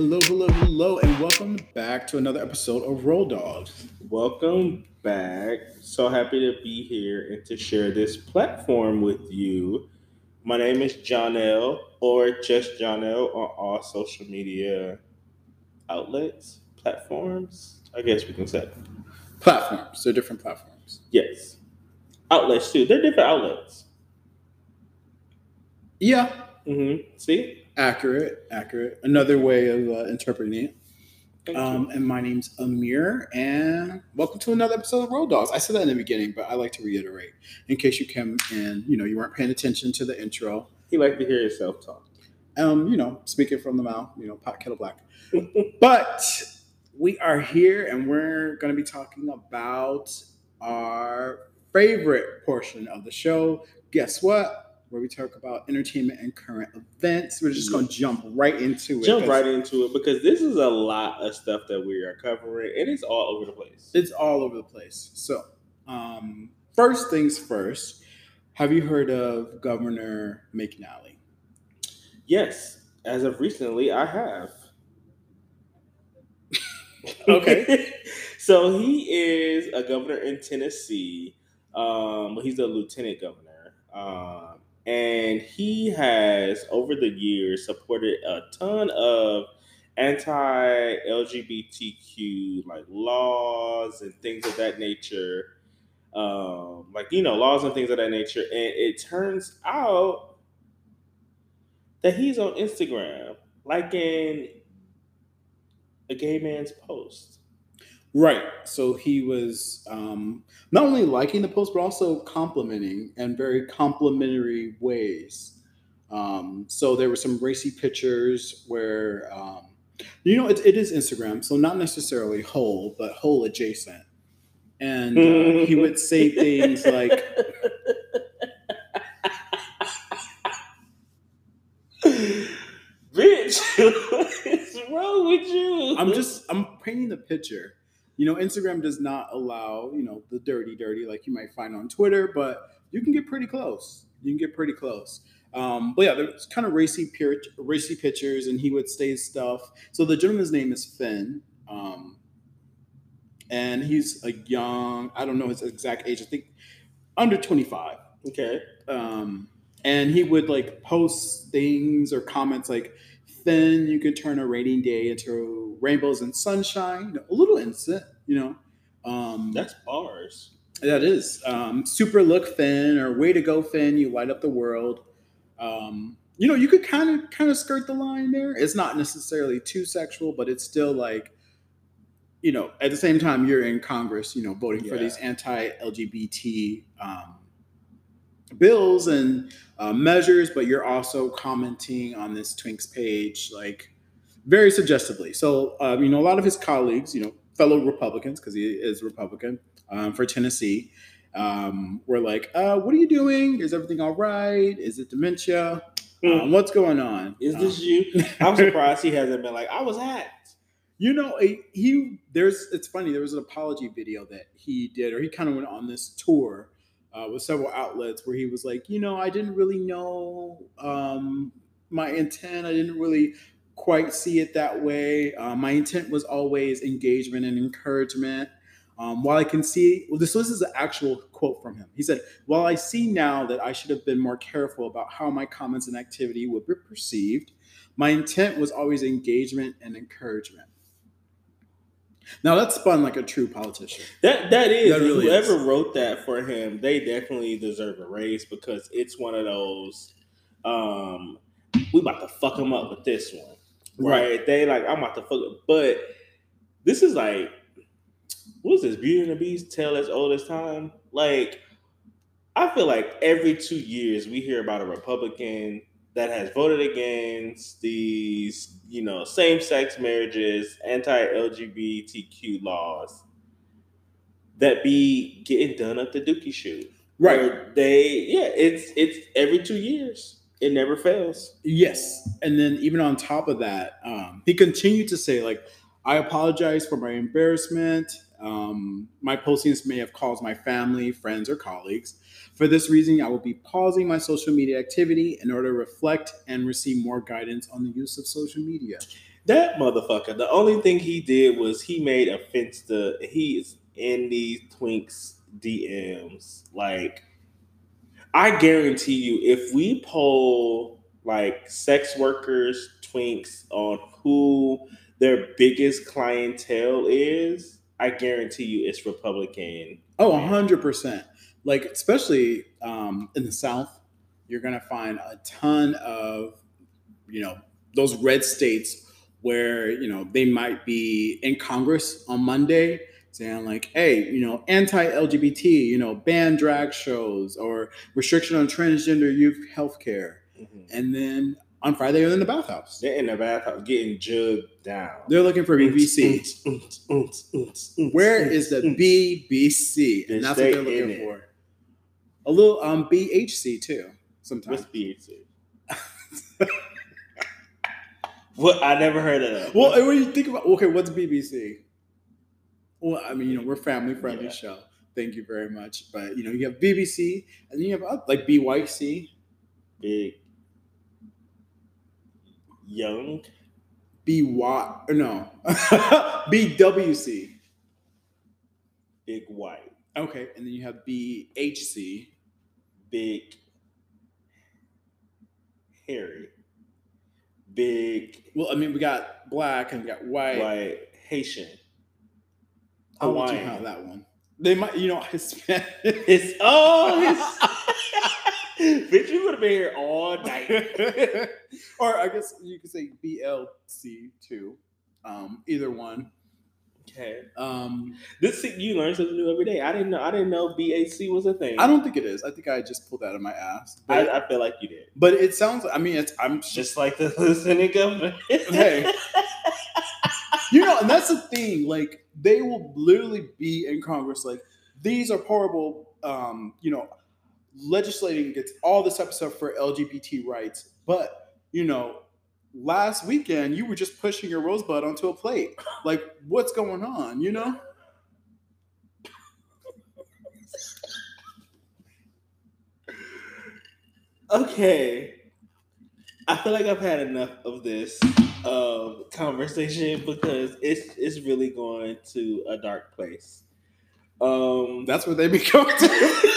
Hello, hello, hello, and welcome back to another episode of Roll Dogs. Welcome back. So happy to be here and to share this platform with you. My name is John L, or just John L, on all social media outlets, platforms. I guess we can say. Platforms, they're different platforms. Yes. Outlets too. They're different outlets. Yeah, Mm-hmm. See? Accurate, accurate. Another way of uh, interpreting it. Thank you. Um, and my name's Amir, and welcome to another episode of Roll Dogs. I said that in the beginning, but I like to reiterate in case you came and you know you weren't paying attention to the intro. He like to hear himself talk. Um, you know, speaking from the mouth, you know, pot kettle black. but we are here and we're going to be talking about our favorite portion of the show. Guess what? Where we talk about entertainment and current events. We're just going to jump right into it. Jump right into it because this is a lot of stuff that we are covering, and it's all over the place. It's all over the place. So, um, first things first. Have you heard of Governor McNally? Yes, as of recently, I have. Okay. so he is a governor in Tennessee. Um, he's a lieutenant governor. Um, and he has, over the years, supported a ton of anti-LGBTQ like laws and things of that nature. Um, like you know, laws and things of that nature. And it turns out that he's on Instagram, liking a gay man's post. Right. So he was um, not only liking the post, but also complimenting in very complimentary ways. Um, so there were some racy pictures where, um, you know, it, it is Instagram, so not necessarily whole, but whole adjacent. And uh, he would say things like, Bitch, what's wrong with you? I'm just I'm painting the picture. You know, Instagram does not allow, you know, the dirty dirty like you might find on Twitter, but you can get pretty close. You can get pretty close. Um, but yeah, there's kind of racy racy pictures, and he would say stuff. So the gentleman's name is Finn, um, and he's a young. I don't know his exact age. I think under 25 okay. um, and he would like post things or comments like then you can turn a rainy day into rainbows and sunshine a little instant you know um, That's bars. that is um, super look Finn or way to go Finn you light up the world. Um, you know you could kind of kind of skirt the line there. It's not necessarily too sexual but it's still like you know at the same time you're in congress you know voting for these anti-lgbt um, bills and uh, measures but you're also commenting on this twinks page like very suggestively so um, you know a lot of his colleagues you know fellow republicans because he is republican um, for tennessee um, were like uh, what are you doing is everything all right is it dementia um, what's going on Is Um, this you? I'm surprised he hasn't been like, I was hacked. You know, he there's it's funny. There was an apology video that he did, or he kind of went on this tour uh, with several outlets where he was like, you know, I didn't really know um, my intent. I didn't really quite see it that way. Uh, my intent was always engagement and encouragement. Um, while I can see, well, this, this is an actual quote from him. He said, "While I see now that I should have been more careful about how my comments and activity would be perceived, my intent was always engagement and encouragement." Now that's spun like a true politician. That that is That really whoever is. wrote that for him, they definitely deserve a raise because it's one of those. Um, we about to fuck him up with this one, right? They like I'm about to fuck, up. but this is like, what's this? Beauty and the Beast tale as old as time. Like, I feel like every two years we hear about a Republican that has voted against these, you know, same-sex marriages, anti-LGBTQ laws that be getting done at the Dookie shoot. Right. They yeah, it's it's every two years. It never fails. Yes. And then even on top of that, um, he continued to say, like, I apologize for my embarrassment. Um, my postings may have caused my family, friends, or colleagues. For this reason, I will be pausing my social media activity in order to reflect and receive more guidance on the use of social media. That motherfucker. The only thing he did was he made a fence to he is in these twinks DMs. Like, I guarantee you, if we poll like sex workers, twinks on who their biggest clientele is, I guarantee you it's Republican. Oh, 100%. Like, especially um, in the South, you're going to find a ton of, you know, those red states where, you know, they might be in Congress on Monday saying like, hey, you know, anti-LGBT, you know, ban drag shows or restriction on transgender youth healthcare. Mhm. And then on Friday, they're in the bathhouse. They're in the bathhouse getting jugged down. They're looking for BBC. Where is the BBC? And that's what they they're in looking for. A little um BHC too. Sometimes. What's BHC? what I never heard of that. Well, when you think about okay, what's BBC? Well, I mean, you know, we're family friendly Yeah. show. Thank you very much. But you know, you have BBC, and then you have uh, like BYC, big, young, BY, no, BWC. big white, Okay, and then you have BHC. big, hairy, big, Well, I mean, we got black and we got white. white, Haitian, I want Hawaiian. have that one. They might, you know, Hispanic. It's oh, his, bitch, you would have been here all night. or I guess you could say BLC too. Um, either one. Okay, Um, this you learn something new every day. I didn't know. I didn't know BAC was a thing. I don't think it is. I think I just pulled that out of my ass. But, I, I feel like you did. but it sounds. I mean, it's. I'm just. Just like the listening governor. Hey. You know, and that's the thing. Like, they will literally be in Congress. Like, these are horrible. Um, you know, legislating gets all this type of stuff for LGBT rights. But you know, last weekend you were just pushing your rosebud onto a plate. Like, what's going on? You know. Okay. I feel like I've had enough of this um, conversation because it's it's really going to a dark place. Um, That's where they be going to.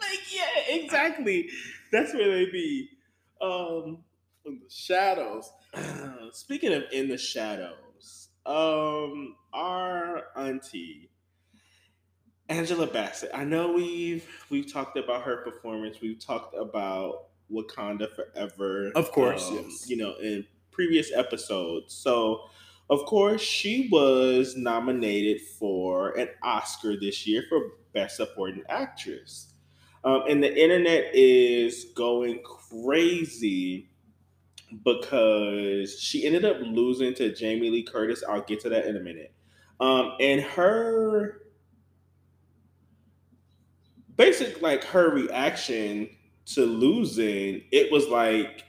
like yeah, exactly. That's where they be. Um, In the shadows. speaking of in the shadows, um, our auntie Angela Bassett. I know we've we've talked about her performance. We've talked about Wakanda Forever, Of course, um, yes. You know, in previous episodes. So, of course, she was nominated for an Oscar this year for Best Supporting Actress. Um, and the internet is going crazy because she ended up losing to Jamie Lee Curtis. I'll get to that in a minute. Um, and her basic like her reaction to losing, it was like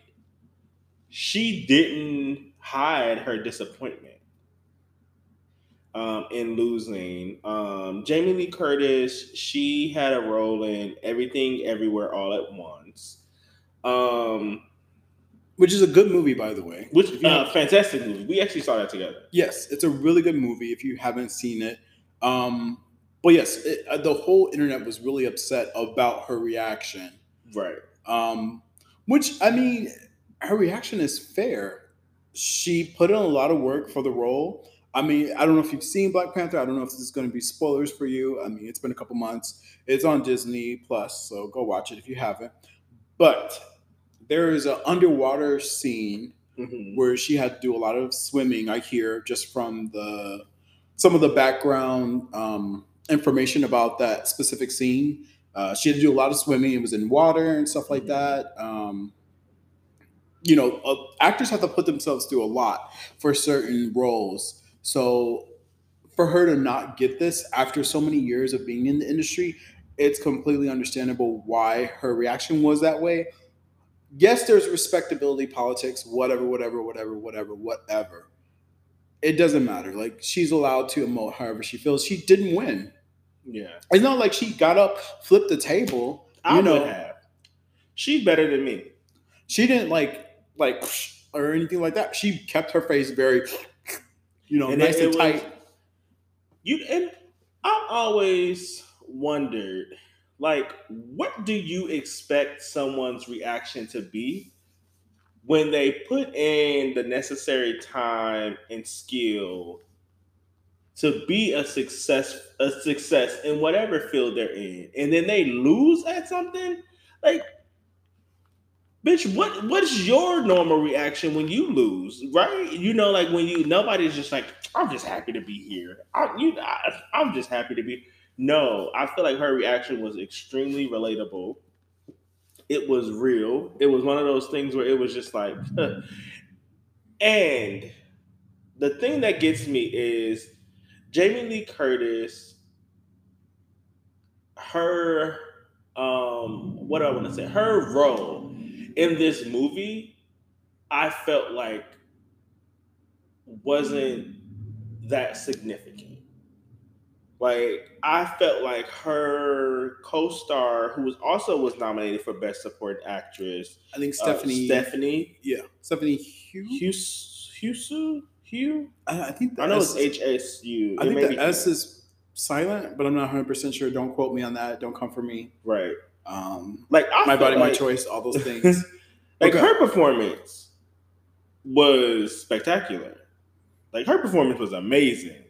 she didn't hide her disappointment um, in losing. Um, Jamie Lee Curtis, she had a role in Everything Everywhere All at Once. Um, Which is a good movie, by the way. which you uh, fantastic movie. We actually saw that together. Yes, it's a really good movie if you haven't seen it. Um, but yes, it, uh, the whole internet was really upset about her reaction. Right. Um, which I mean, her reaction is fair. She put in a lot of work for the role. I mean, I don't know if you've seen Black Panther. I don't know if this is going to be spoilers for you. I mean, it's been a couple months. It's on Disney Plus, so go watch it if you haven't. But there is an underwater scene Mhm. where she had to do a lot of swimming. I hear just from the some of the background um, information about that specific scene. Uh, she had to do a lot of swimming. It was in water and stuff like Mhm. that. Um, you know, uh, actors have to put themselves through a lot for certain roles. So for her to not get this after so many years of being in the industry, it's completely understandable why her reaction was that way. Yes, there's respectability, politics, whatever, whatever, whatever, whatever, whatever. It doesn't matter. Like she's allowed to emote however she feels. She didn't win. Yeah. It's not like she got up, flipped the table. I you know, would have. She's better than me. she didn't like like or anything like that. She kept her face very, you know, And nice and tight. was- You and I've always wondered, like, what do you expect someone's reaction to be when they put in the necessary time and skill to be a success a success in whatever field they're in, and then they lose at something? Like, bitch, what what's your normal reaction when you lose? Right? You know, like when you nobody's just like, I'm just happy to be here. I, you, I, I'm just happy to be. No, I feel like her reaction was extremely relatable. It was real. It was one of those things where it was just like, and the thing that gets me is Jamie Lee Curtis, her, um, what do I want to say? Her role in this movie, I felt like wasn't that significant. Like I felt like her co-star, who was also was nominated for Best Supporting Actress, I think uh, Stephanie. Stephanie yeah, Stephanie Hugh. Hughes, Hughes, Hugh. I, I think I know S- it's H S U. I think the S is silent, but I'm not 100 percent sure. Don't quote me on that. Don't come for me. right. Um, Like I my felt body, my choice. All those things. Like Okay. her performance was spectacular. Like her performance was amazing.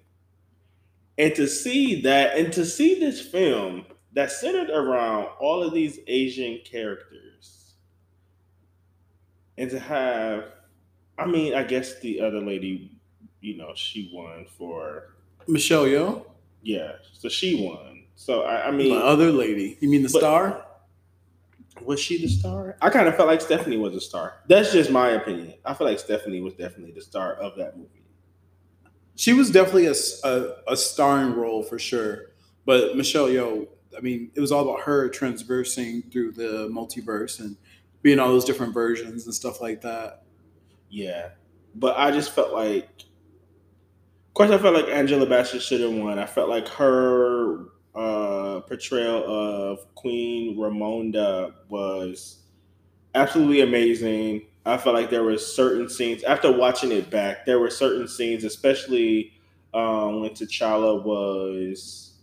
And to see that, and to see this film that centered around all of these Asian characters, and to have, I mean, I guess the other lady, you know, she won for, Michelle Yeoh, yeah, so she won. So I, I mean, the other lady. You mean the But- star? Was she the star? I kind of felt like Stephanie was the star. That's just my opinion. I feel like Stephanie was definitely the star of that movie. She was definitely a a starring role for sure. But Michelle Yeoh, I mean, it was all about her transversing through the multiverse and being all those different versions and stuff like that. Yeah, but I just felt like, of course, I felt like Angela Bassett should have won. I felt like her uh, portrayal of Queen Ramonda was absolutely amazing. I felt like there were certain scenes after watching it back. There were certain scenes, especially um, when T'Challa was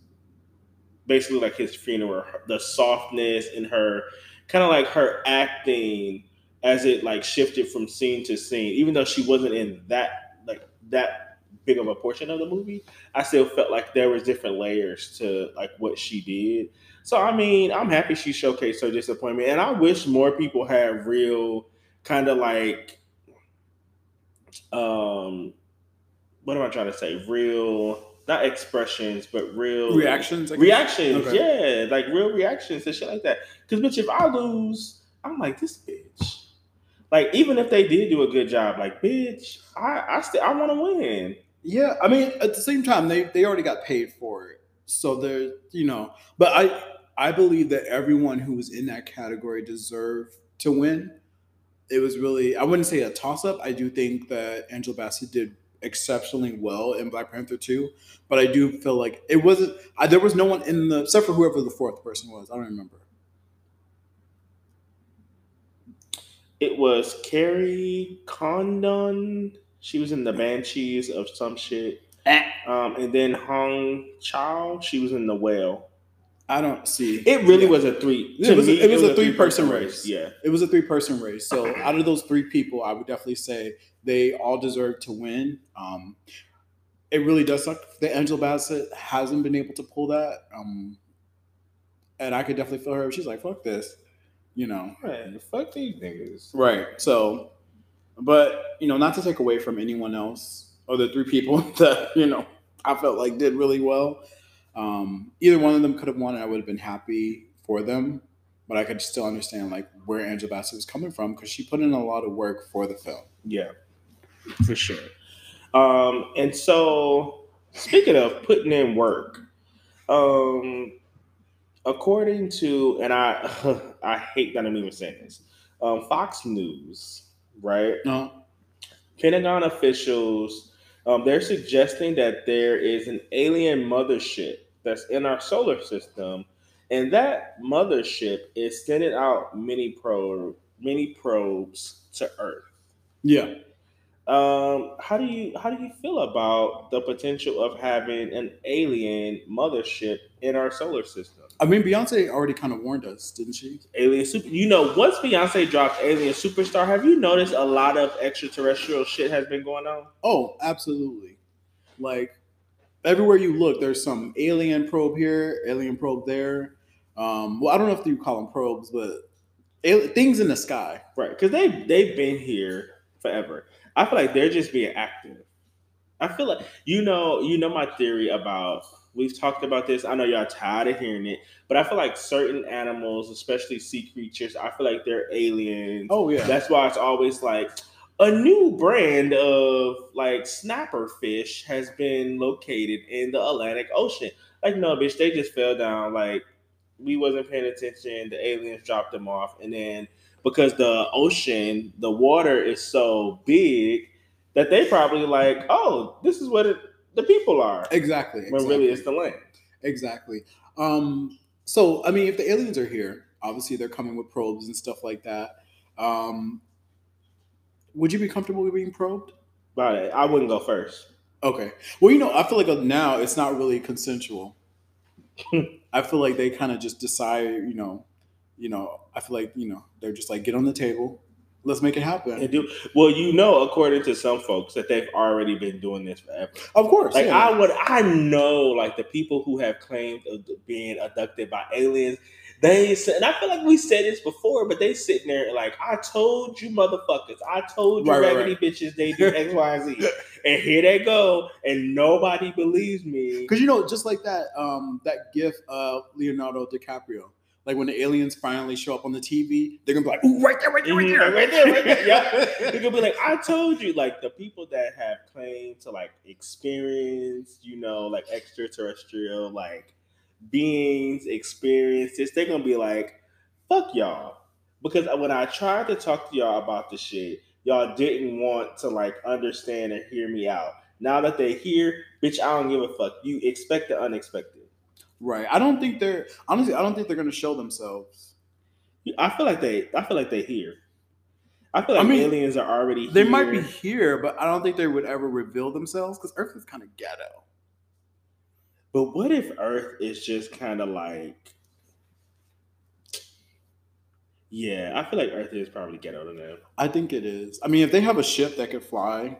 basically like his funeral. The softness in her, kind of like her acting as it like shifted from scene to scene. Even though she wasn't in that like that big of a portion of the movie, I still felt like there was different layers to like what she did. So I mean, I'm happy she showcased her disappointment, and I wish more people had real kind of like um what am I trying to say? Real not expressions, but real Reactions? Reactions. Okay. Yeah, like real reactions and shit like that. Because bitch, if I lose, I'm like this bitch. Like even if they did do a good job, like bitch, I I still I want to win. Yeah, I mean, at the same time, they they already got paid for it, so they're you know. But I I believe that everyone who was in that category deserved to win. It was really I wouldn't say a toss up. I do think that Angela Bassett did exceptionally well in Black Panther 2, but I do feel like it wasn't. I, there was no one in the except for whoever the fourth person was. I don't remember. It was Kerry Condon. She was in the Banshees of some shit. Um, and then Hong Chau, she was in the Whale. I don't see. It really Yeah. was a three. It to was a- me, it was a three-person race. Yeah, It was a three person race. So out of those three people, I would definitely say they all deserve to win. Um, it really does suck that Angela Bassett hasn't been able to pull that. Um, and I could definitely feel her. She's like, fuck this, you know. man, fuck these niggas. Right. So, but, you know, not to take away from anyone else or the three people that, you know, I felt like did really well. Um, either one of them could have won and I would have been happy for them. But I could still understand like where Angela Bassett was coming from because she put in a lot of work for the film. Yeah, for sure. Um, and so speaking of putting in work, um, according to and I I hate that I'm even saying this, um, Fox News, right? No. Pentagon officials, um, they're suggesting that there is an alien mothership that's in our solar system, and that mothership is sending out mini probe, mini probes to Earth. Yeah. Um, how do you how do you feel about the potential of having an alien mothership in our solar system? I mean, Beyonce already kind of warned us, didn't she? Alien super. You know, once Beyonce dropped Alien Superstar, have you noticed a lot of extraterrestrial shit has been going on? Oh, absolutely. Like everywhere you look, there's some alien probe here, alien probe there. Um, well, I don't know if you call them probes, but al- things in the sky. Right, because they they've been here forever. I feel like they're just being active. I feel like you know you know my theory about we've talked about this. I know y'all tired of hearing it, but I feel like certain animals, especially sea creatures, I feel like they're aliens. Oh yeah. That's why it's always like a new brand of like snapper fish has been located in the Atlantic Ocean. Like no, bitch, they just fell down. Like we wasn't paying attention. The aliens dropped them off, and then because the ocean, the water is so big that they probably like, oh, this is what it, the people are. exactly. When exactly. really it's the land. Exactly. Um, so, I mean, if the aliens are here, obviously they're coming with probes and stuff like that. Um, would you be comfortable with being probed? But I wouldn't go first. Okay. Well, you know, I feel like now it's not really consensual. I feel like they kind of just decide, you know, you know, I feel like, you know, they're just like, get on the table, let's make it happen. And do well, you know, according to some folks, that they've already been doing this forever. Of course. Like yeah. I would, I know, like the people who have claimed of being abducted by aliens. They said, and I feel like we said this before, but they sitting there like, I told you, motherfuckers, I told you, Right, right, bitches, they do X, Y, and Z, and here they go, and nobody believes me. Because you know, just like that, um, that gif of Leonardo DiCaprio, like when the aliens finally show up on the TV, they're gonna be like, "Ooh, right there, right there, right Mhm, there, right there, right there." Yeah. They're gonna be like, I told you, like the people that have claimed to like experience, you know, like extraterrestrial, like beings, experience this, they're gonna be like, fuck y'all. Because when I tried to talk to y'all about the shit, y'all didn't want to like understand and hear me out. Now that they here, bitch, I don't give a fuck. You expect the unexpected. Right. I don't think they're honestly. I don't think they're gonna show themselves. I feel like they I feel like they're here. I feel like I mean, aliens are already They here. might be here, but I don't think they would ever reveal themselves because Earth is kind of ghetto. But what if Earth is just kind of like, yeah, I feel like Earth is probably ghetto to them. I think it is. I mean, if they have a ship that could fly,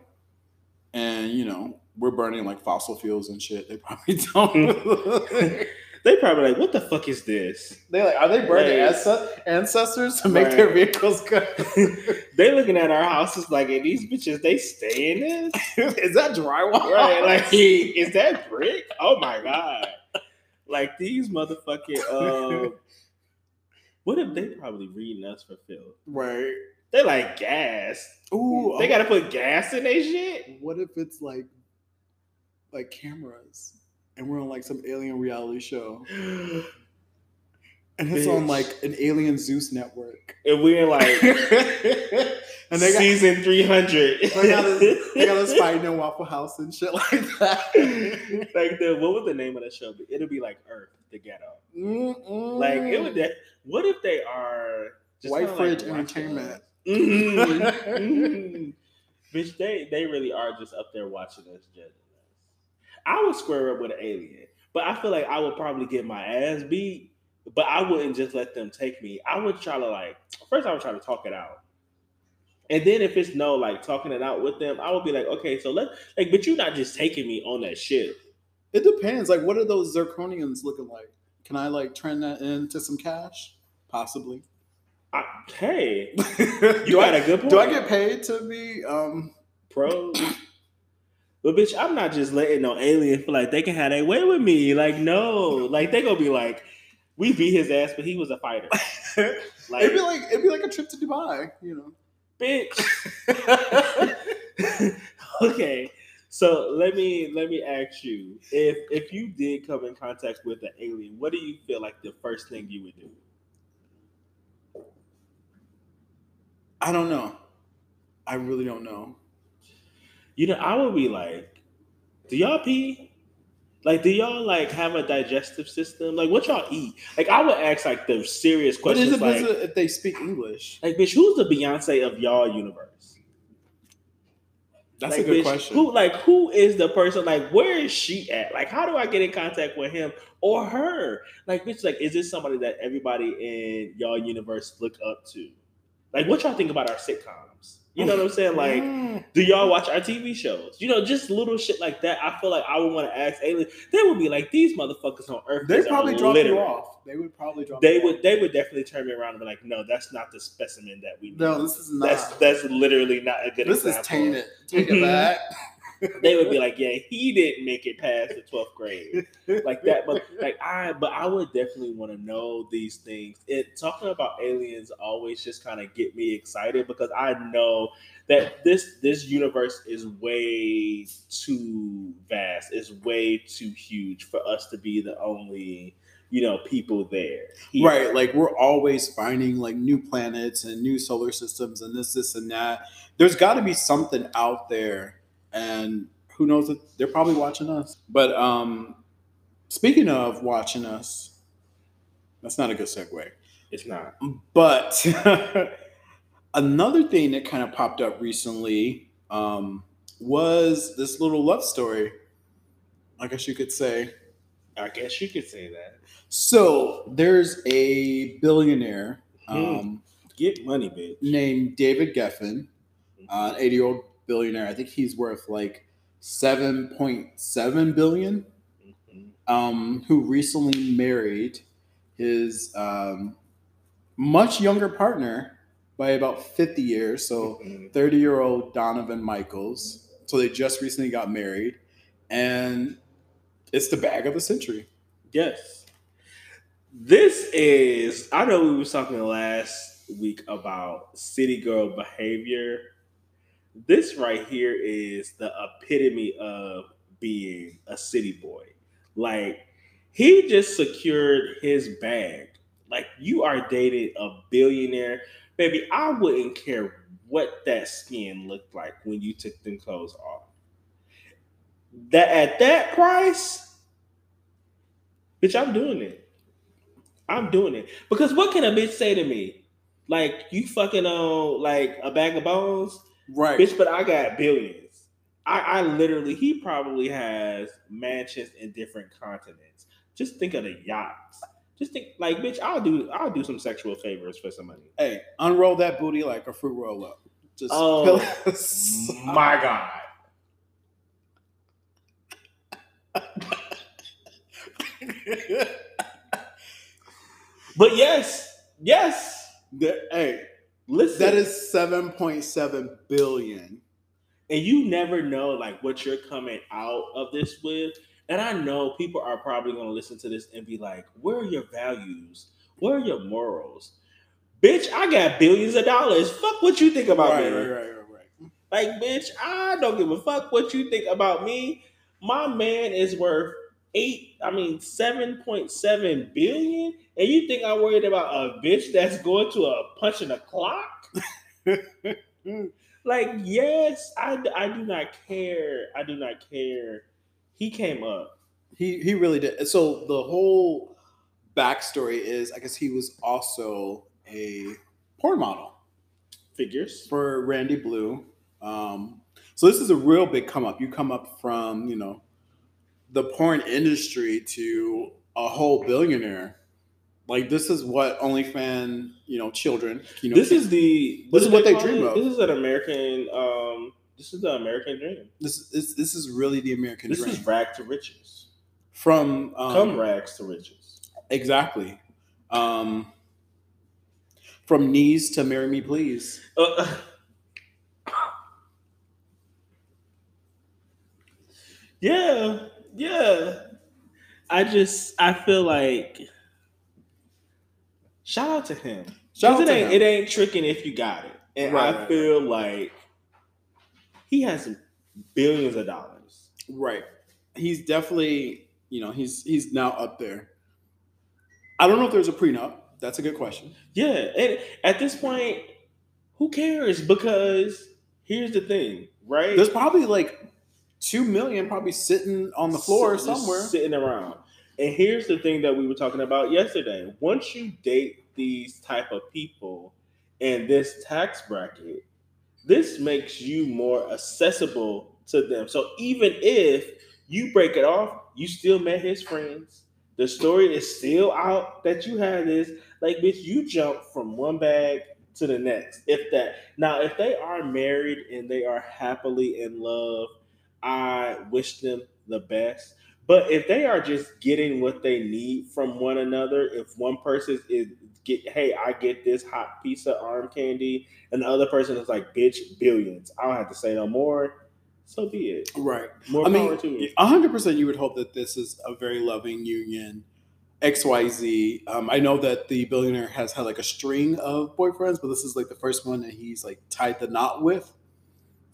and you know we're burning like fossil fuels and shit, they probably don't. They probably like, what the fuck is this? they like, are they burning Like- ance- ancestors to make Right. their vehicles go? they looking at our houses like, and these bitches, they stay in this, is that drywall? right? Like, is that brick? Oh my god! Like these motherfucking. Uh, what if they probably reading us for filth? right. They like gas. Ooh, They oh, gotta put gas in their shit. What if it's like, like cameras, and we're on like some alien reality show, and it's on like an alien Zeus network, And we're like and they got season three hundred. they got us, they got us fighting in Waffle House and shit like that. like the what would the name of the show be? It'll be like Earth, the ghetto. Mm-mm. Like it would. What if they are just White Fridge like Entertainment. us? Mhm, mhm. Bitch, they they really are just up there watching us, judging us. I would square up with an alien, but I feel like I would probably get my ass beat. But I wouldn't just let them take me. I would try to like first. I would try to talk it out. And then if it's no like talking it out with them, I would be like, okay, so let like, but you're not just taking me on that shit. It depends. Like, what are those zirconians looking like? Can I like turn that into some cash? Possibly. I, hey, you got I a good point. do I get paid to be um pro? But bitch, I'm not just letting no alien feel like they can have their way with me. Like, no, like they gonna be like, we beat his ass, but he was a fighter. Like, it'd be like it'd be like a trip to Dubai, you know. bitch. okay, so let me let me ask you if if you did come in contact with an alien, what do you feel like the first thing you would do? I don't know. I really don't know. You know, I would be like, do y'all pee? Like, do y'all like have a digestive system? Like, what y'all eat? Like, I would ask like the serious But is questions, it like, if they speak English? like, bitch, who's the Beyonce of y'all universe? That's like, a good bitch, question. Who like who is the person? Like, where is she at? Like, how do I get in contact with him or her? Like, bitch, like, is this somebody that everybody in y'all universe look up to? Like, what y'all think about our sitcoms? You know what I'm saying? Like, do y'all watch our TV shows? You know, just little shit like that. I feel like I would want to ask aliens. They would be like, these motherfuckers on Earth. they is probably are drop you off. They would probably drop. They would. off. They would definitely turn me around and be like, no, that's not the specimen that we need. No, this is not. that's that's literally not a good. this is tainted. Take it mm-hmm. back. They would be like, yeah, he didn't make it past the twelfth grade. like that. But like I, but I would definitely want to know these things. It talking about aliens always just kind of get me excited because I know that this this universe is way too vast, is way too huge for us to be the only you know people there. Here. Right, like we're always finding like new planets and new solar systems and this, this, and that. There's got to be something out there, and who knows? that they're probably watching us. But um, speaking of watching us, that's not a good segue. It's not. But another thing that kind of popped up recently um, was this little love story. I guess you could say. I guess you could say that. So there's a billionaire Hmm. um, Get money, bitch. named David Geffen, uh, an 80 year old billionaire. I think he's worth like 7.7 billion. Mhm. Um, who recently married his um, much younger partner by about 50 years. So Mhm. 30 year old Donovan Michaels. So they just recently got married, and it's the bag of the century. Yes. This is I know we were talking last week about city girl behavior. This right here is the epitome of being a city boy. Like he just secured his bag. Like you are dating a billionaire. Baby, I wouldn't care what that skin looked like when you took them clothes off. That at that price, bitch, I'm doing it. I'm doing it. Because what can a bitch say to me? Like, you fucking on like a bag of bones? Right. Bitch, but I got billions. I, I literally, he probably has mansions in different continents. Just think of the yachts. Just think, like, bitch, I'll do, I'll do some sexual favors for some money. Hey, unroll that booty like a fruit roll up. Just Oh. My God. But yes, yes. That- hey, Listen, that is seven point seven billion. and you never know like what you're coming out of this with. And I know people are probably going to listen to this and be like, "Where are your values? Where are your morals?" Bitch, I got billions of dollars. Fuck what you think about right, me. right, right, right, right. Like, bitch, I don't give a fuck what you think about me. My man is worth eight, I mean, 7.7 billion. And you think I'm worried about a bitch that's going to a punch in the clock? like, yes, I, I do not care. I do not care. He came up. He he really did. So the whole backstory is, I guess he was also a porn model Figures. for Randy Blue. Um, so this is a real big come up. You come up from you know the porn industry to a whole billionaire. Like this is what OnlyFans, you know, children. You know, This is the. This is what they dream it? of. This is an American. Um, this is the American dream. this this this is really the American This dream. is rag to riches. from um, Come rags to riches. exactly. Um, from knees to marry me, please. Uh, yeah, yeah. I just I feel like shout out to him. Shout it to ain't him. it ain't tricking if you got it. And Right, I right, feel like he has billions of dollars. Right. He's definitely, you know, he's he's now up there. I don't know if there's a prenup. That's a good question. Yeah, and at this point, who cares? Because here's the thing, right? There's probably like two million probably sitting on the floor somewhere. sitting around. And here's the thing that we were talking about yesterday. Once you date these type of people in this tax bracket, this makes you more accessible to them. So even if you break it off, you still met his friends. The story is still out that you had this. Like, bitch, you jump from one bag to the next. If that now, if they are married and they are happily in love, I wish them the best. But if they are just getting what they need from one another, if one person is get, hey, I get this hot piece of arm candy, and the other person is like, bitch, billions. I don't have to say no more. So be it. Right. More I power mean, to you. hundred percent. You would hope that this is a very loving union. X Y Z. Um, I know that the billionaire has had like a string of boyfriends, but this is like the first one that he's like tied the knot with.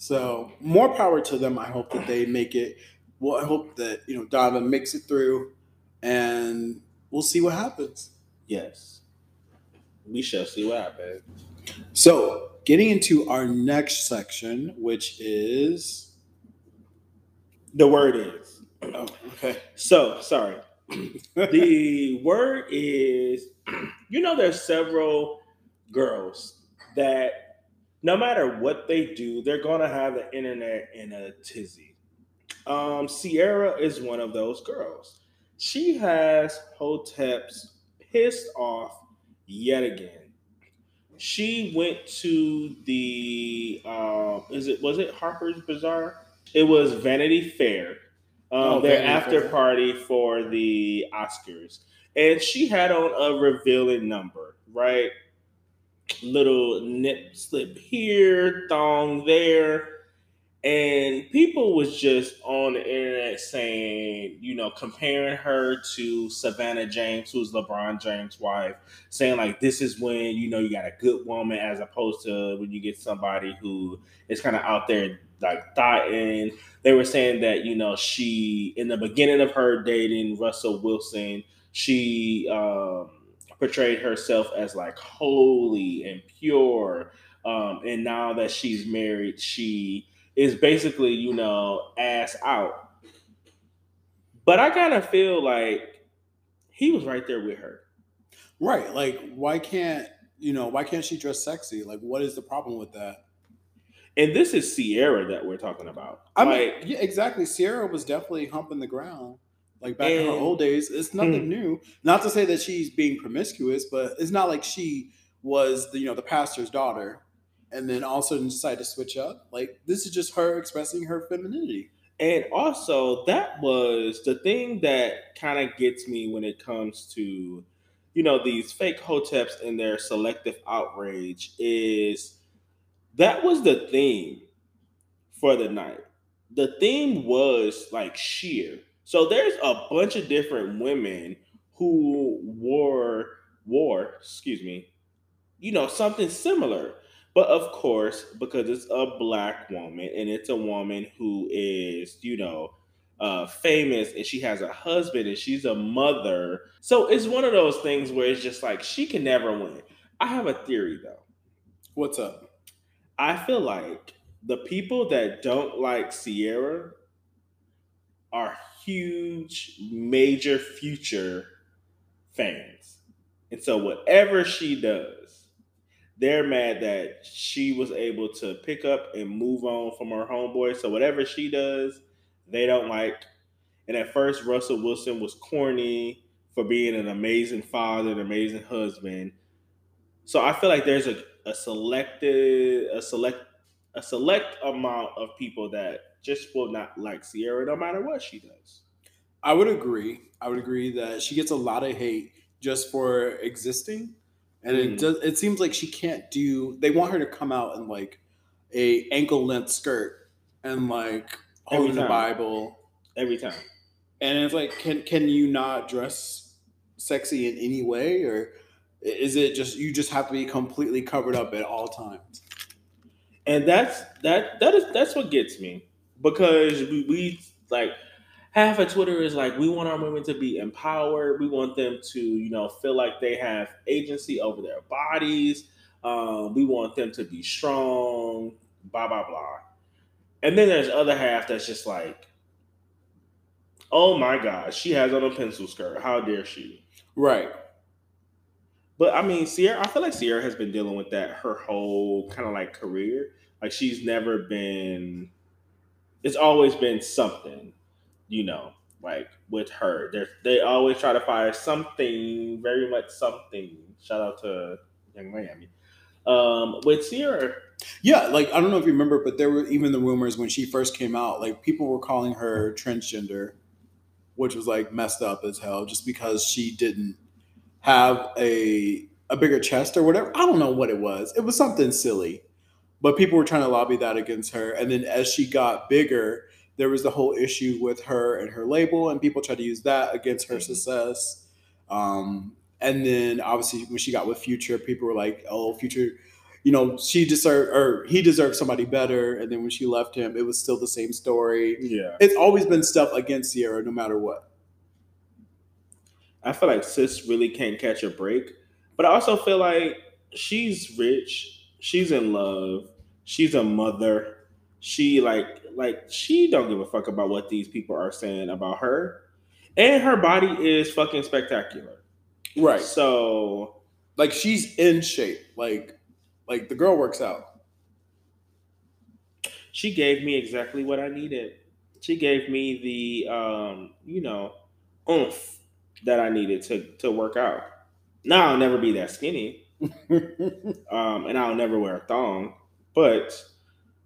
So more power to them. I hope that they make it. Well, I hope that you know Donovan makes it through, and we'll see what happens. Yes. We shall see what happens. So getting into our next section, which is The word is. oh, okay. So sorry. the word is you know there's several girls that no matter what they do they're gonna have the internet in a tizzy. Um ciara is one of those girls. She has hoteps pissed off yet again. She went to the uh is it was it harper's bazaar? It was vanity fair um, Oh, their Vanity after Fair. party for the Oscars, and she had on a revealing number, right? Little nip slip here, thong there, and people was just on the internet saying, you know, comparing her to Savannah James, who's LeBron James' wife, saying like this is when you know you got a good woman as opposed to when you get somebody who is kind of out there like thotting. They were saying that you know she in the beginning of her dating Russell Wilson, she um, portrayed herself as like holy and pure, um, and now that she's married, she is basically you know ass out. But I kind of feel like he was right there with her. Right. Like, why can't you know? Why can't she dress sexy? Like, what is the problem with that? And this is Ciara that we're talking about. I mean, like, yeah, exactly. Ciara was definitely humping the ground, like back in her old days. It's nothing Hmm. new. Not to say that she's being promiscuous, but it's not like she was the you know the pastor's daughter, and then all of a sudden decide to switch up. Like this is just her expressing her femininity. And also, that was the thing that kind of gets me when it comes to, you know, these fake hoteps and their selective outrage is that was the theme for the night. The theme was like sheer. So there's a bunch of different women who wore wore, excuse me, you know, something similar. But of course, because it's a black woman and it's a woman who is, you know, uh, famous and she has a husband and she's a mother. So it's one of those things where it's just like she can never win. I have a theory though. What's up? I feel like the people that don't like Ciara are huge, major future fans. And so whatever she does, they're mad that she was able to pick up and move on from her homeboy. So whatever she does, they don't like. And at first, Russell Wilson was corny for being an amazing father, an amazing husband. So I feel like there's a, a selected, a select, a select amount of people that just will not like Ciara no matter what she does. I would agree. I would agree that she gets a lot of hate just for existing, and Mm. it does. It seems like she can't do. They want her to come out in like a ankle length skirt and like holding the. Bible, Every time. and it's like, can can you not dress sexy in any way, or is it just you just have to be completely covered up at all times? and that's that that is that's what gets me because we, we like half of twitter is like we want our women to be empowered we want them to you know feel like they have agency over their bodies um, we want them to be strong blah blah blah and then there's other half that's just like oh my god she has on a pencil skirt how dare she Right. But I mean, Ciara, I feel like Ciara has been dealing with that her whole kind of like career. Like she's never been. It's always been something, you know. Like with her, they they always try to fire something, very much something. Shout out to Yung Miami. Um, with Ciara, Yeah, like I don't know if you remember, but there were even the rumors when she first came out, like people were calling her transgender, which was like messed up as hell, just because she didn't have a a bigger chest or whatever. I don't know what it was. It was something silly, but people were trying to lobby that against her. And then as she got bigger, there was the whole issue with her and her label, and people tried to use that against her success. Um, and then obviously when she got with Future, people were like, "Oh, Future." You know, she deserved or he deserved somebody better. And then when she left him, it was still the same story. yeah, It's always been stuff against Ciara, no matter what. I feel like sis really can't catch a break. But I also feel like she's rich. She's in love. She's a mother. She like like she don't give a fuck about what these people are saying about her. And her body is fucking spectacular. Right. So Like she's in shape. Like like the girl works out. she gave me exactly what I needed. She gave me the um, you know, oomph that I needed to to work out. Now I'll never be that skinny. um, and I'll never wear a thong. But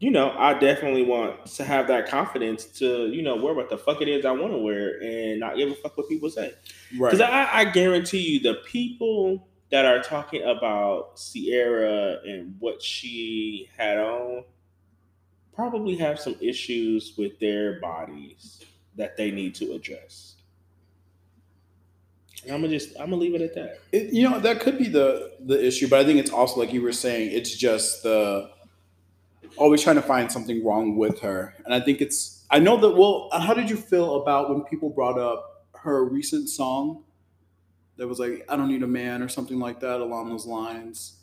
you know, I definitely want to have that confidence to you know wear what the fuck it is I want to wear and not give a fuck what people say. Because right. I, I guarantee you, the people that are talking about Ciara and what she had on probably have some issues with their bodies that they need to address. I'm gonna just I'm gonna leave it at that. It, you know that could be the the issue, but I think it's also like you were saying, it's just the always trying to find something wrong with her, and I think it's. I know that. Well, how did you feel about when people brought up her recent song? That was like, "I don't need a man" or something like that, along those lines.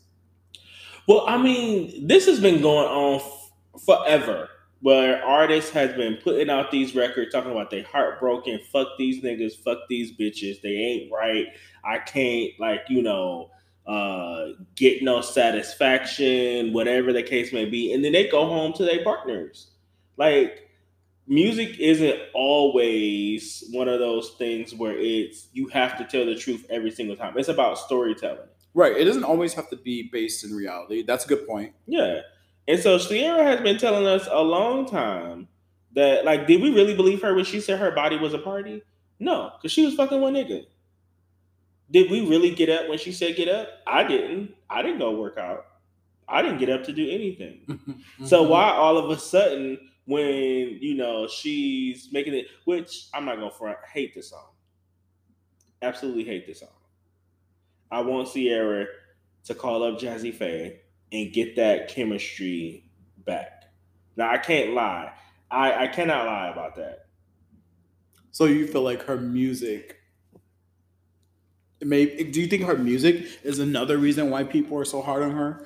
Well, I mean, this has been going on f- forever. Where artists has been putting out these records talking about they heartbroken, fuck these niggas, fuck these bitches, they ain't right. I can't like, you know, uh get no satisfaction, whatever the case may be. And then they go home to their partners. Like music isn't always one of those things where it's you have to tell the truth every single time. It's about storytelling. Right. It doesn't always have to be based in reality. That's a good point. Yeah. And so Ciara has been telling us a long time that, like, did we really believe her when she said her body was a party? No, because she was fucking one nigga. Did we really get up when she said get up? I didn't. I didn't go work out. I didn't get up to do anything. Mm-hmm. So why all of a sudden when you know she's making it, which I'm not gonna front, hate the song. Absolutely hate the song. I want Ciara to call up Jazze Pha and get that chemistry back. Now I can't lie. I, I cannot lie about that. So you feel like her music may do you think her music is another reason why people are so hard on her?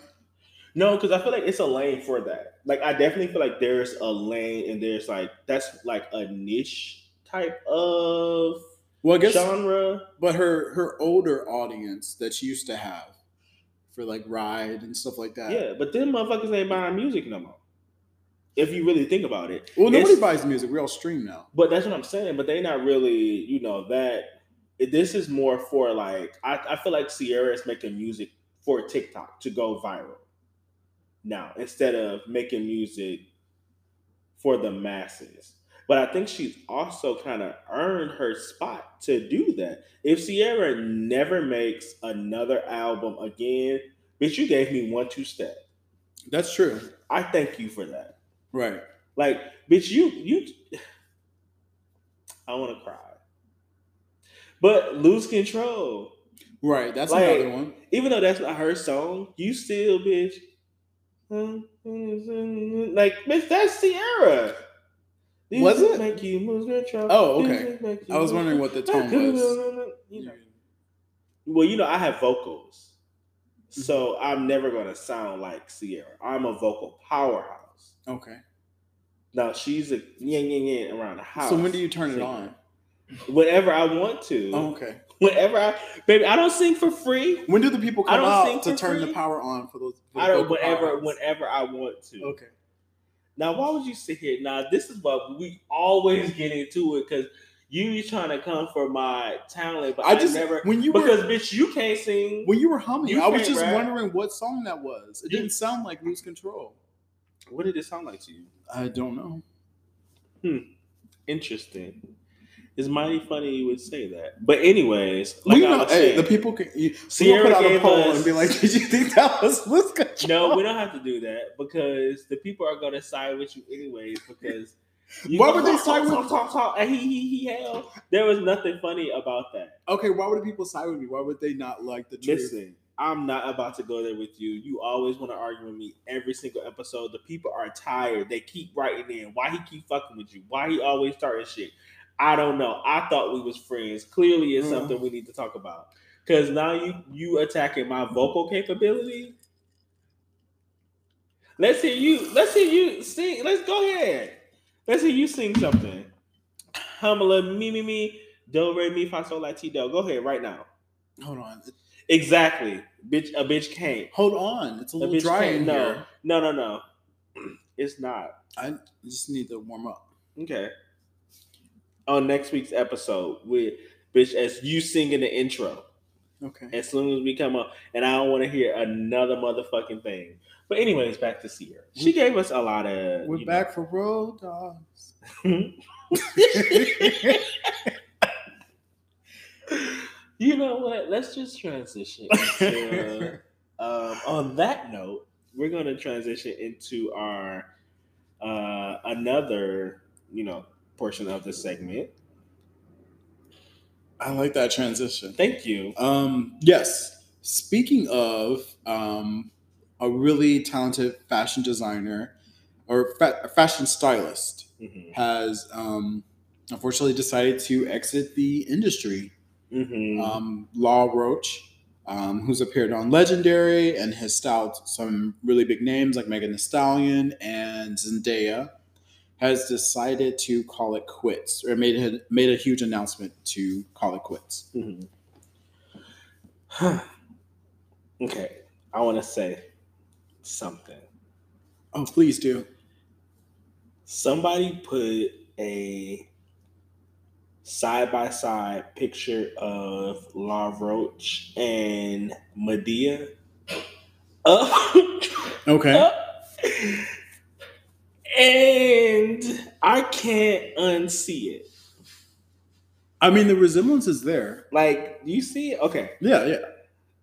No, because I feel like it's a lane for that. Like I definitely feel like there's a lane and there's like that's like a niche type of Well, I guess genre. but her her older audience that she used to have for like Ride and stuff like that. Yeah, but them motherfuckers ain't buying music no more. If you really think about it. Well, nobody It's- buys music. We all stream now. But that's what I'm saying. But they not really, you know, that this is more for like I, I feel like Ciara is making music for TikTok to go viral now instead of making music for the masses. But I think she's also kind of earned her spot to do that. If Ciara never makes another album again, bitch, you gave me one two step. That's true. I thank you for that. Right. Like, bitch, you you I want to cry. But lose control. Right. That's Like- another one. Even though that's not her song, you still, bitch. Like, bitch, that's Ciara. These Was it? Make you lose control. Oh, okay. you I was wondering what the tone was. You know. Well, you know, I have vocals. Mm-hmm. So I'm never gonna sound like Ciara. I'm a vocal powerhouse. Okay. Now she's a yin yin yin around the house. So when do you turn it on? Whenever I want to. Oh, okay. Whenever I, baby, I don't sing for free. When do the people I come don't sing out to turn free. the power on for those? For I don't. vocal Whenever, power-ons? whenever I want to. Okay. Now, why would you sit here? Now, this is what we always get into it because you trying to come for my talent, but I, I just never when you because were bitch, you can't sing. when you were humming, You I was just rap. wondering what song that was. It didn't sound like "Lose Control." What did it sound like to you? I don't know. Hmm. Interesting. It's mighty funny you would say that. But anyways, like we know, hey, the people can you, Ciara put out a poll us- and be like, "Did you think that was "Lose Control"? no, we don't have to do that because the people are gonna side with you anyways because Why would they side with- talk, talk, talk, he he he hell. There was nothing funny about that. Okay, why would the people side with me? Why would they not like the truth? Listen, I'm not about to go there with you. You always want to argue with me every single episode. The people are tired. They keep writing in. Why he keep fucking with you? Why he always starting shit? I don't know. I thought we was friends. Clearly, it's Mm. something we need to talk about. Cause now you you attacking my vocal capability. Let's hear you. Let's hear you sing. Let's go ahead. Let's hear you sing something. Humble me me me do re mi fa sol la ti do. Go ahead right now. Hold on, Exactly. Bitch, a bitch can't. hold on. It's a A little bitch dry can't. in No, here. no, no, no. It's not. I just need to warm up. Okay. On next week's episode, with bitch, as you sing in the intro, Okay. as soon as we come up, and I don't want to hear another motherfucking thing. But anyways, back to Ciara. She gave us a lot of. We're back for road dogs. you know what? Let's just transition. Into, um, on that note, we're going to transition into our uh, another, you know, portion of the segment. I like that transition. Thank you. Um, yes. Speaking of um, a really talented fashion designer or fa- fashion stylist Mhm. has um, unfortunately decided to exit the industry. Mhm. Um, Law Roach, um, who's appeared on Legendary and has styled some really big names like Megan Thee Stallion and Zendaya, has decided to call it quits or made a, made a huge announcement to call it quits. Mhm. okay, I want to say something. Oh, please do. Somebody put a side by side picture of Law Roach and Madea up, Okay. up, and I can't unsee it. I mean, the resemblance is there. Like you see okay. Yeah, yeah.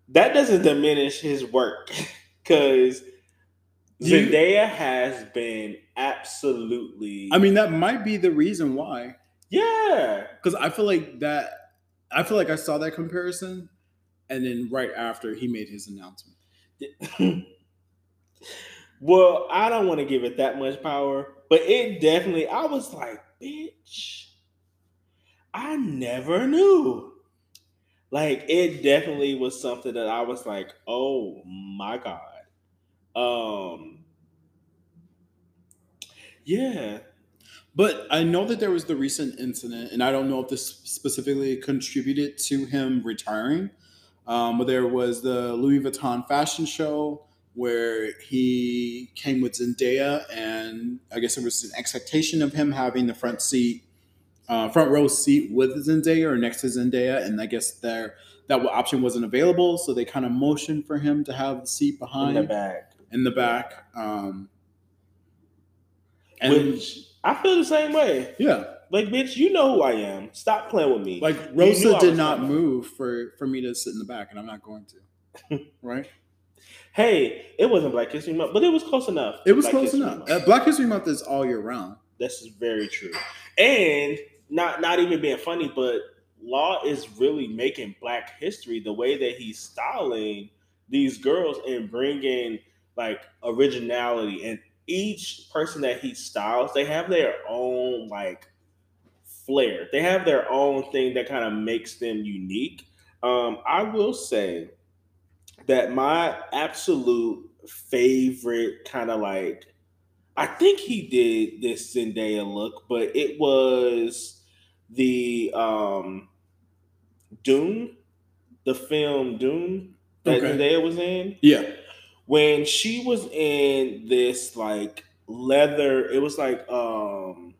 that doesn't diminish his work because Zendaya has been absolutely. I mean, that might be the reason why. yeah, Because I feel like that. I feel like I saw that comparison, and then right after he made his announcement. well, I don't want to give it that much power, but it definitely. I was like, bitch, I never knew. Like it definitely was something that I was like, oh my god. Um. Yeah. But I know that there was the recent incident, and I don't know if this specifically contributed to him retiring. Um, but there was the Louis Vuitton fashion show where he came with Zendaya, and I guess there was an expectation of him having the front seat, uh, front row seat with Zendaya or next to Zendaya, and I guess there that option wasn't available, so they kind of motioned for him to have the seat behind In the back. in the back. Um, and Which I feel the same way. yeah, Like, bitch, you know who I am. Stop playing with me. like Rosa did not move for for me to sit in the back, and I'm not going to. right? Hey, it wasn't Black History Month, but it was close enough. It was Black close History enough. Uh, Black History Month is all year round. This is very true. And not not even being funny, but Law is really making Black history the way that he's styling these girls and bringing like originality. And each person that he styles, they have their own like flair. They have their own thing that kind of makes them unique. Um, I will say that my absolute favorite kind of like I think he did this Zendaya look, but it was the um Dune, the film Dune that Okay. Zendaya was in, Yeah. when she was in this like leather, it was like um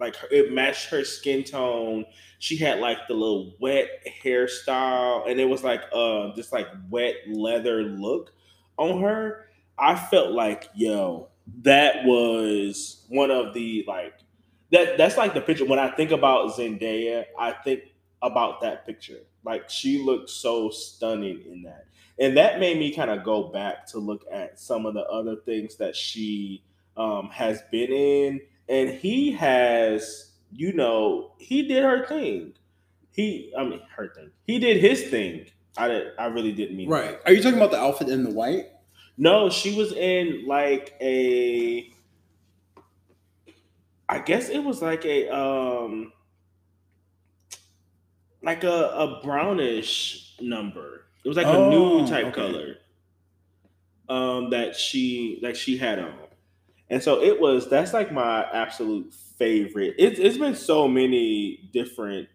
like it matched her skin tone. She had like the little wet hairstyle, and it was like uh this like wet leather look on her. I felt like yo, that was one of the like that that's like the picture when I think about Zendaya, I think about that picture. Like she looked so stunning in that. And that made me kind of go back to look at some of the other things that she um, has been in. And he has, you know, he did her thing. He, I mean, her thing. He did his thing. I, did, I really didn't mean Right. Are you talking about the outfit in the white? no, she was in like a I guess it was like a um like a, a brownish number. It was like a new type okay. color. Um that she like she had on. And so it was that's like my absolute favorite. It's it's been so many different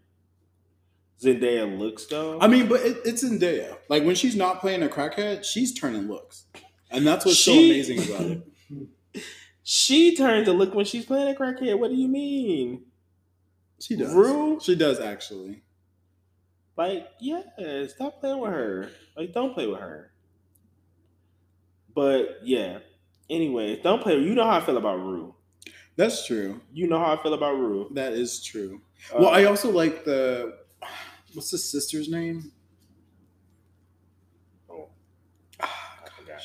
Zendaya looks though. I mean, but it, it's Zendaya. Like when she's not playing a crackhead, she's turning looks, and that's what's so amazing about it. she turns a look when she's playing a crackhead. What do you mean? She does. Rue? She does actually. Like, yeah, stop playing with her. Like, don't play with her. But yeah. Anyway, don't play. You know how I feel about Rue. That's true. You know how I feel about Rue. That is true. Uh, well, I also like the what's the sister's name? oh, I forgot.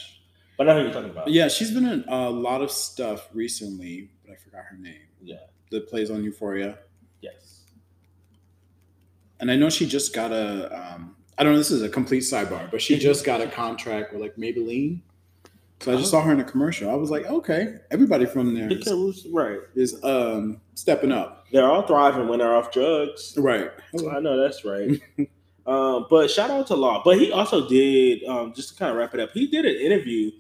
But I know who you're talking about. Yeah, she's been in a lot of stuff recently, but I forgot her name. Yeah. That plays on Euphoria, Yes. and I know she just got a. Um, I don't know. This is a complete sidebar, but she just got a contract with like Maybelline. So I just saw her in a commercial. I was like, okay, everybody from there is, right. is um stepping up. They're all thriving when they're off drugs. Right. I know that's right. um, but shout out to Law. But he also did, um, just to kind of wrap it up, he did an interview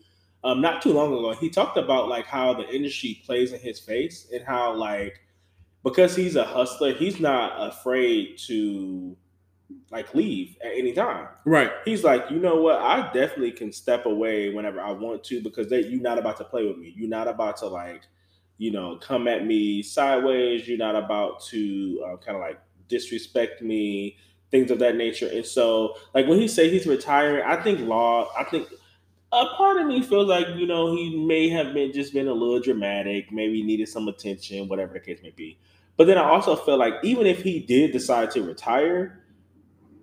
um, not too long ago. He talked about like how the industry plays in his face and how like because he's a hustler, he's not afraid to like leave at any time. Right. He's like, you know what? I definitely can step away whenever I want to because they, you're not about to play with me. You're not about to like, you know, come at me sideways. You're not about to uh, kind of like disrespect me, things of that nature. And so, like when he say he's retiring, I think law. I think a part of me feels like you know he may have been just been a little dramatic, maybe needed some attention, whatever the case may be. But then I also feel like even if he did decide to retire,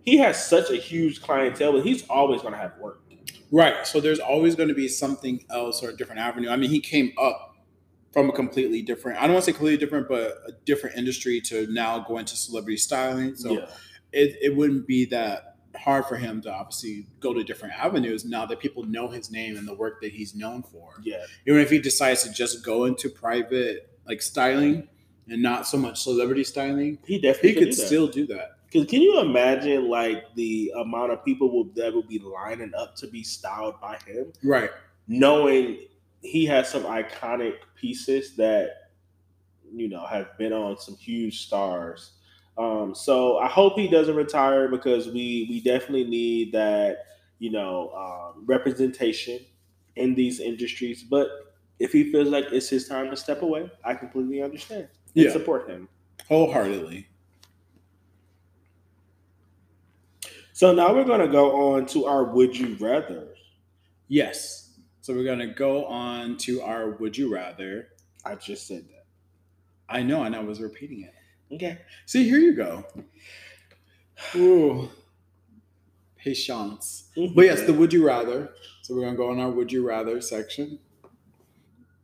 he has such a huge clientele, but he's always going to have work. Right. So there's always going to be something else or a different avenue. I mean, he came up from a completely different, I don't want to say completely different, but a different industry to now go into celebrity styling. So yeah. it, it wouldn't be that hard for him to obviously go to different avenues now that people know his name and the work that he's known for. Yeah. Even if he decides to just go into private like styling and not so much celebrity styling, He definitely he could do still do that. Cause can you imagine like the amount of people will, that will be lining up to be styled by him, Right. knowing he has some iconic pieces that you know have been on some huge stars. Um, so I hope he doesn't retire because we we definitely need that you know um, representation in these industries. But if he feels like it's his time to step away, I completely understand and Yeah. support him. Wholeheartedly. So now we're gonna go on to our would you rather. Yes. So we're gonna go on to our would you rather. I just said that. I know, and I was repeating it. Okay. See, here you go. Ooh. Patience. Mm-hmm. But yes, the would you rather. So we're gonna go on our would you rather section.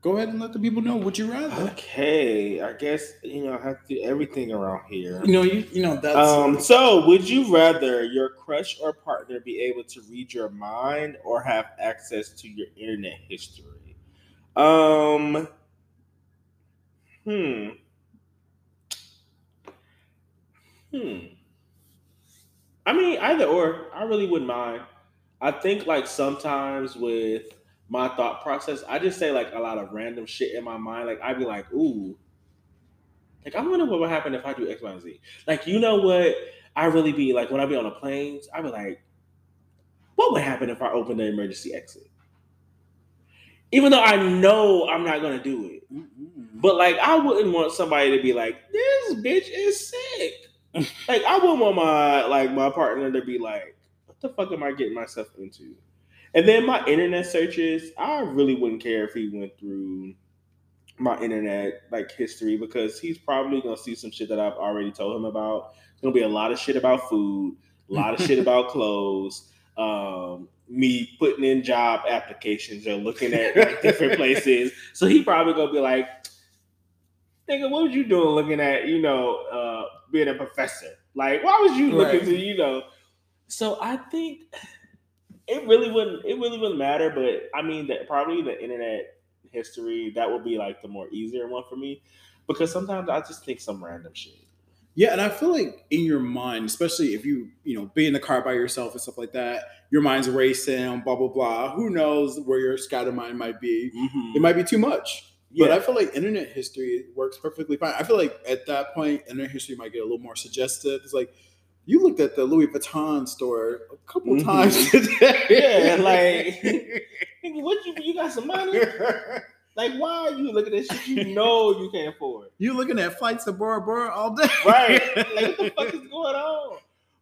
Go ahead and let the people know would you rather. Okay, I guess you know I have to do everything around here. You know, you you know that's Um, so would you rather your crush or partner be able to read your mind or have access to your internet history? Um, hmm, hmm. I mean, either or. I really wouldn't mind. I think like sometimes with my thought process, I just say like a lot of random shit in my mind. Like I'd be like, ooh, like I wonder what would happen if I do X, Y, and Z. Like you know what? I really be like when I be on the planes, I be like, what would happen if I open the emergency exit? Even though I know I'm not gonna do it. Mm-mm. But like I wouldn't want somebody to be like, this bitch is sick. like I wouldn't want my like my partner to be like, what the fuck am I getting myself into? And then my internet searches, I really wouldn't care if he went through my internet like history because he's probably gonna see some shit that I've already told him about. It's gonna be a lot of shit about food, a lot of shit about clothes, um, me putting in job applications or looking at like, different places. So he probably gonna be like, nigga, what was you doing looking at, you know, uh, being a professor? Like, why was you looking Right. to, you know? So I think it really wouldn't it really wouldn't matter, but I mean that probably the internet history, that would be like the more easier one for me. Because sometimes I just think some random shit. Yeah, and I feel like in your mind, especially if you, you know, be in the car by yourself and stuff like that, your mind's racing, blah blah blah. Who knows where your scatter mind might be? Mm-hmm. It might be too much. But I feel like internet history works perfectly fine. I feel like at that point, internet history might get a little more suggestive. It's like you looked at the Louis Vuitton store a couple Mhm. times today. Yeah, like- what you you got some money? Like, why are you looking at shit you know you can't afford? you looking at flights to Bora Bora all day, Right. Like, what the fuck is going on?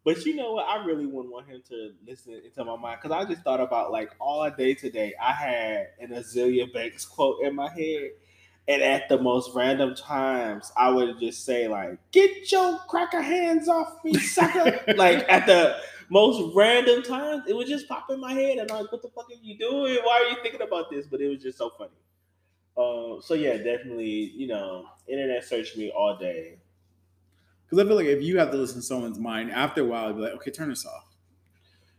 But you know what? I really wouldn't want him to listen into my mind because I just thought about like all day today. I had an Azealia Banks quote in my head, and at the most random times, I would just say like, "Get your cracker hands off me, sucker!" like at the most random times, it would just pop in my head, and I'm like, "What the fuck are you doing? Why are you thinking about this?" But it was just so funny. Um, so yeah, definitely, you know, internet search me all day. Because I feel like if you have to listen to someone's mind, after a while, you'll be like, okay, turn this off.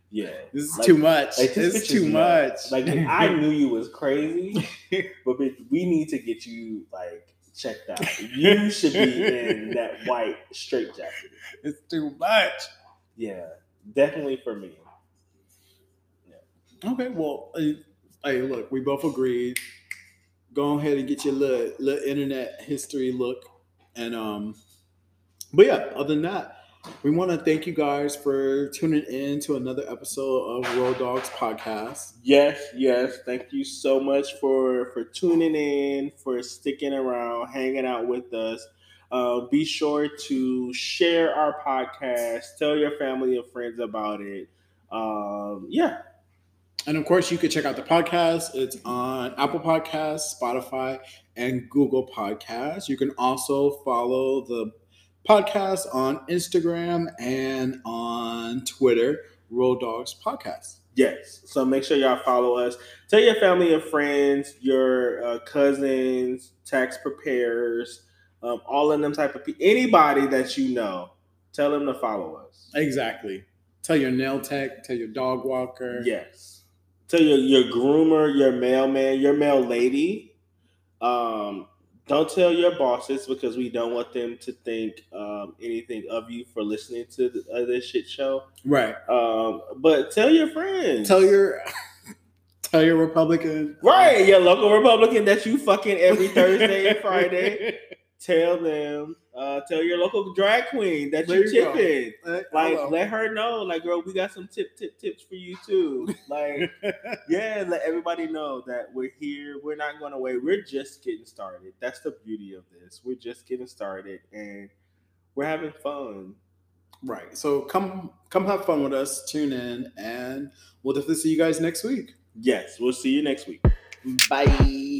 Yeah. This is Like- too much. Like, this it's bitch too much. nuts. Like I knew you was crazy, but bitch, we need to get you like checked out. You should be in that white straight jacket. it's too much. Yeah, definitely for me. Okay, well, uh, hey, look, we both agreed. Go ahead and get your little, little internet history look, and um, but yeah, other than that, we want to thank you guys for tuning in to another episode of Road Dogs Podcast. Yes, yes. Thank you so much for for tuning in, for sticking around, hanging out with us. Uh, be sure to share our podcast. Tell your family and friends about it. Um, yeah, And of course, you can check out the podcast. It's on Apple Podcasts, Spotify, and Google Podcasts. You can also follow the podcast on Instagram and on Twitter, Road Dogs Podcast. Yes. So make sure y'all follow us. Tell your family and friends, your uh, cousins, tax preparers, um, all of them type of people, anybody that you know, tell them to follow us. Exactly. Tell your nail tech, tell your dog walker. Yes. Tell your your groomer, your mailman, your mail lady. Um, don't tell your bosses because we don't want them to think um, anything of you for listening to the, uh, this shit show. Right. Um, but tell your friends. Tell your tell your Republican. Right, your local Republican that you fucking every Thursday and Friday. Tell them, uh, tell your local drag queen that There you're tipping. Uh, Like, hello. let her know, like, girl, we got some tip, tip, tips for you too. Like, yeah, let everybody know that we're here. We're not going away. We're just getting started. That's the beauty of this. We're just getting started, and we're having fun. right. So come come have fun with us. Tune in, and we'll definitely see you guys next week. Yes, we'll see you next week. Bye.